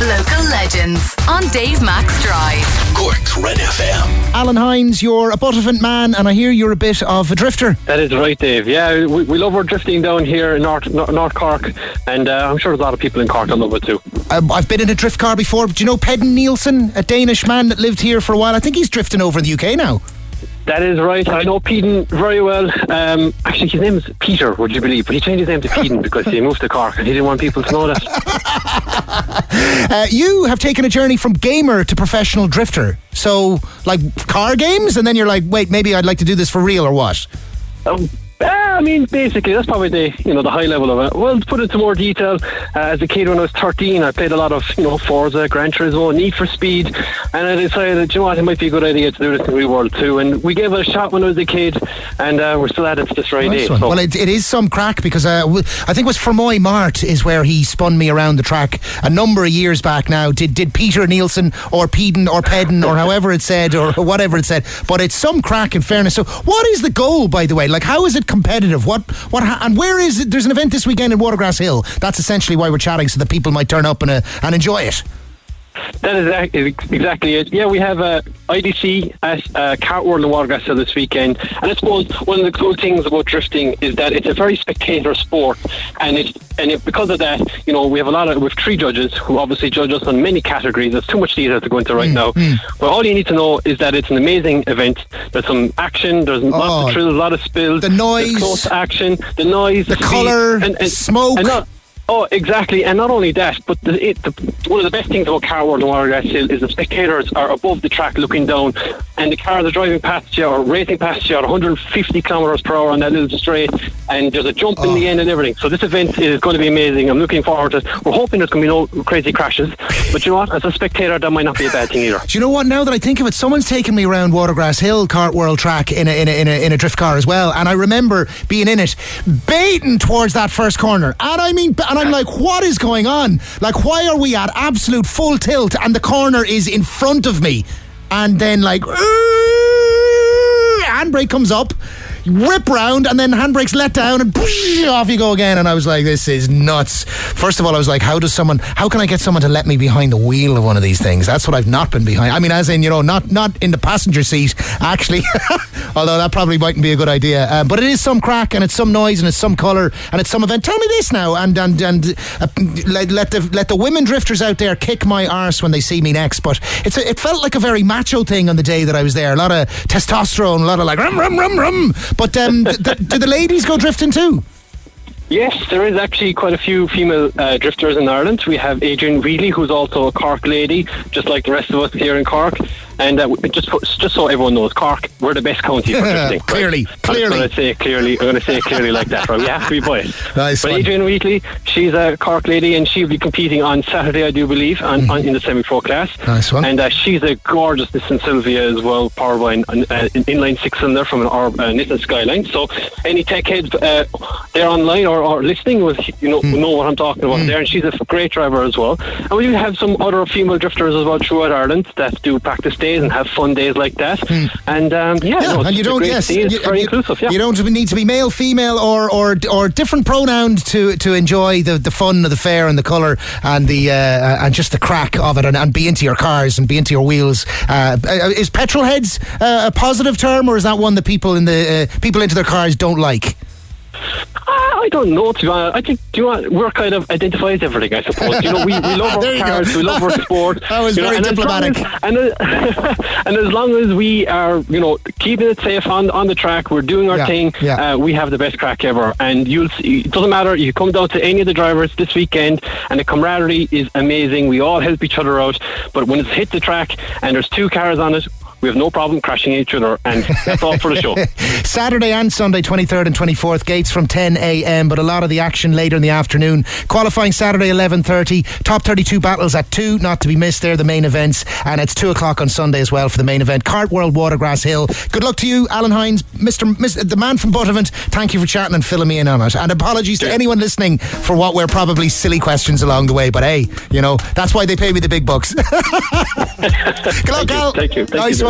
Local legends on Dave Max Drive. Cork's Red FM. Alan Hines, you're a Buttevant man, and I hear you're a bit of a drifter. That is right, Dave. Yeah, we, we love our drifting down here in North, North, North Cork, and uh, I'm sure there's a lot of people in Cork that love it too. Um, I've been in a drift car before. Do you know Pedden Nielsen, a Danish man that lived here for a while? I think he's drifting over in the UK now. That is right. I know Peden very well. Um, actually, his name is Peter, would you believe? But he changed his name to Peden because he moved to Cork and he didn't want people to know that. Uh, you have taken a journey from gamer to professional drifter. So, like car games, and then you're like, wait, maybe I'd like to do this for real or what? Um, uh, I mean, basically, that's probably the you know the high level of it. Well, to put into more detail, uh, as a kid when I was 13, I played a lot of you know Forza, Gran Turismo, Need for Speed, and I decided, you know what, it might be a good idea to do this in the real world too. And we gave it a shot when I was a kid, and uh, we're still at it to this very day. Nice. So. Well, it, it is some crack because uh, I think it was Fermoy Mart is where he spun me around the track a number of years back now. Did did Peter Nielsen or Peden or Pedden or however it said or whatever it said, but it's some crack in fairness. So, what is the goal, by the way? Like, how is it competitive? What what ha- and where is it? There's an event this weekend in Watergrass Hill. That's essentially why we're chatting, so that people might turn up and uh, and enjoy it. That is exactly it. Yeah, we have uh, IDC at uh, Kart World in Watergrass this weekend, and I suppose one of the cool things about drifting is that it's a very spectator sport, and it and it, because of that, you know, we have a lot of we have three judges who obviously judge us on many categories. There's too much detail to go into right now, but all you need to know is that it's an amazing event. There's some action, there's lots Oh, of thrills, a lot of spills, the noise, close action, the noise, the speed, colour, and, and smoke. and not, Oh, exactly, and not only that, but the, it, the, one of the best things about Kart World and Watergrass Hill is the spectators are above the track looking down, and the cars are driving past you or racing past you at 150 kilometres per hour on that little straight, and there's a jump in the oh. end and everything. So this event is going to be amazing. I'm looking forward to it. We're hoping there's going to be no crazy crashes, but you know what? As a spectator, that might not be a bad thing either. Do you know what? Now that I think of it, someone's taken me around Watergrass Hill Kart World track in a, in a, in a, in a drift car as well, and I remember being in it, baiting towards that first corner, and I mean, and I'm like, what is going on? Like, why are we at absolute full tilt, and the corner is in front of me, and then like, handbrake comes up. Rip round and then handbrakes let down and off you go again. And I was like, this is nuts. First of all, I was like, how does someone, how can I get someone to let me behind the wheel of one of these things? That's what I've not been behind. I mean, as in, you know, not not in the passenger seat, actually. Although that probably mightn't be a good idea. Uh, but it is some crack and it's some noise and it's some colour and it's some event. Tell me this now and and and uh, let, let the let the women drifters out there kick my arse when they see me next. But it's a, it felt like a very macho thing on the day that I was there. A lot of testosterone, a lot of like rum rum rum rum. But um, do the ladies go drifting too? Yes, there is actually quite a few female uh, drifters in Ireland. We have Adrian Wheatley, who's also a Cork lady, just like the rest of us here in Cork. And uh, just just so everyone knows, Cork, we're the best county for drifting. Clearly, clearly, I'm going to say it clearly. I'm going to say it clearly like that. Right? We have to be biased. Nice but one. Adrian Wheatley, she's a Cork lady, and she'll be competing on Saturday, I do believe, on, on in the semi-pro class. Mm-hmm. Nice one. And uh, she's a gorgeous Nissan Sylvia as well, powered by an, an, uh, an inline six-cylinder from an R, uh, Nissan Skyline. So any tech heads uh, they're online or, or listening will you know Hmm. know what I'm talking about there. And she's a great driver as well. And we have some other female drifters as well throughout Ireland that do practice days and have fun days like that. And um, yeah, Hmm. Yeah, no, and you don't. Yes, you, very you- inclusive. Yeah. you don't need to be male, female, or or or different pronouns to to enjoy the, the fun of the fair and the colour and the uh, and just the crack of it and, and be into your cars and be into your wheels. Uh, uh, is petrol heads uh, a positive term, or is that one that people in the uh, people into their cars don't like? I don't know. To be honest, I think do you we're kind of identify as everything. I suppose. You know, we, we love our cars, we love our sport. That was you know, very and as diplomatic. as- and, uh, and as long as we are, you know, keeping it safe on on the track, we're doing our Yeah, thing. yeah. Uh, we have the best crack ever, and you'll. See, it doesn't matter. You come down to any of the drivers this weekend, and the camaraderie is amazing. We all help each other out. But when it's hit the track and there's two cars on it. We have no problem crashing each other, and that's all for the show. Saturday and Sunday, 23rd and 24th, gates from 10 a.m. But a lot of the action later in the afternoon. Qualifying Saturday 11:30, top 32 battles at two, not to be missed. There, the main events, and it's two o'clock on Sunday as well for the main event. Kart World Watergrass Hill. Good luck to you, Alan Hines, Mr. Mr. the man from Buttevant. Thank you for chatting and filling me in on it. And apologies to anyone listening for what were probably silly questions along the way. But hey, you know that's why they pay me the big bucks. Good luck, Al. Thank you. Thank nice you, one,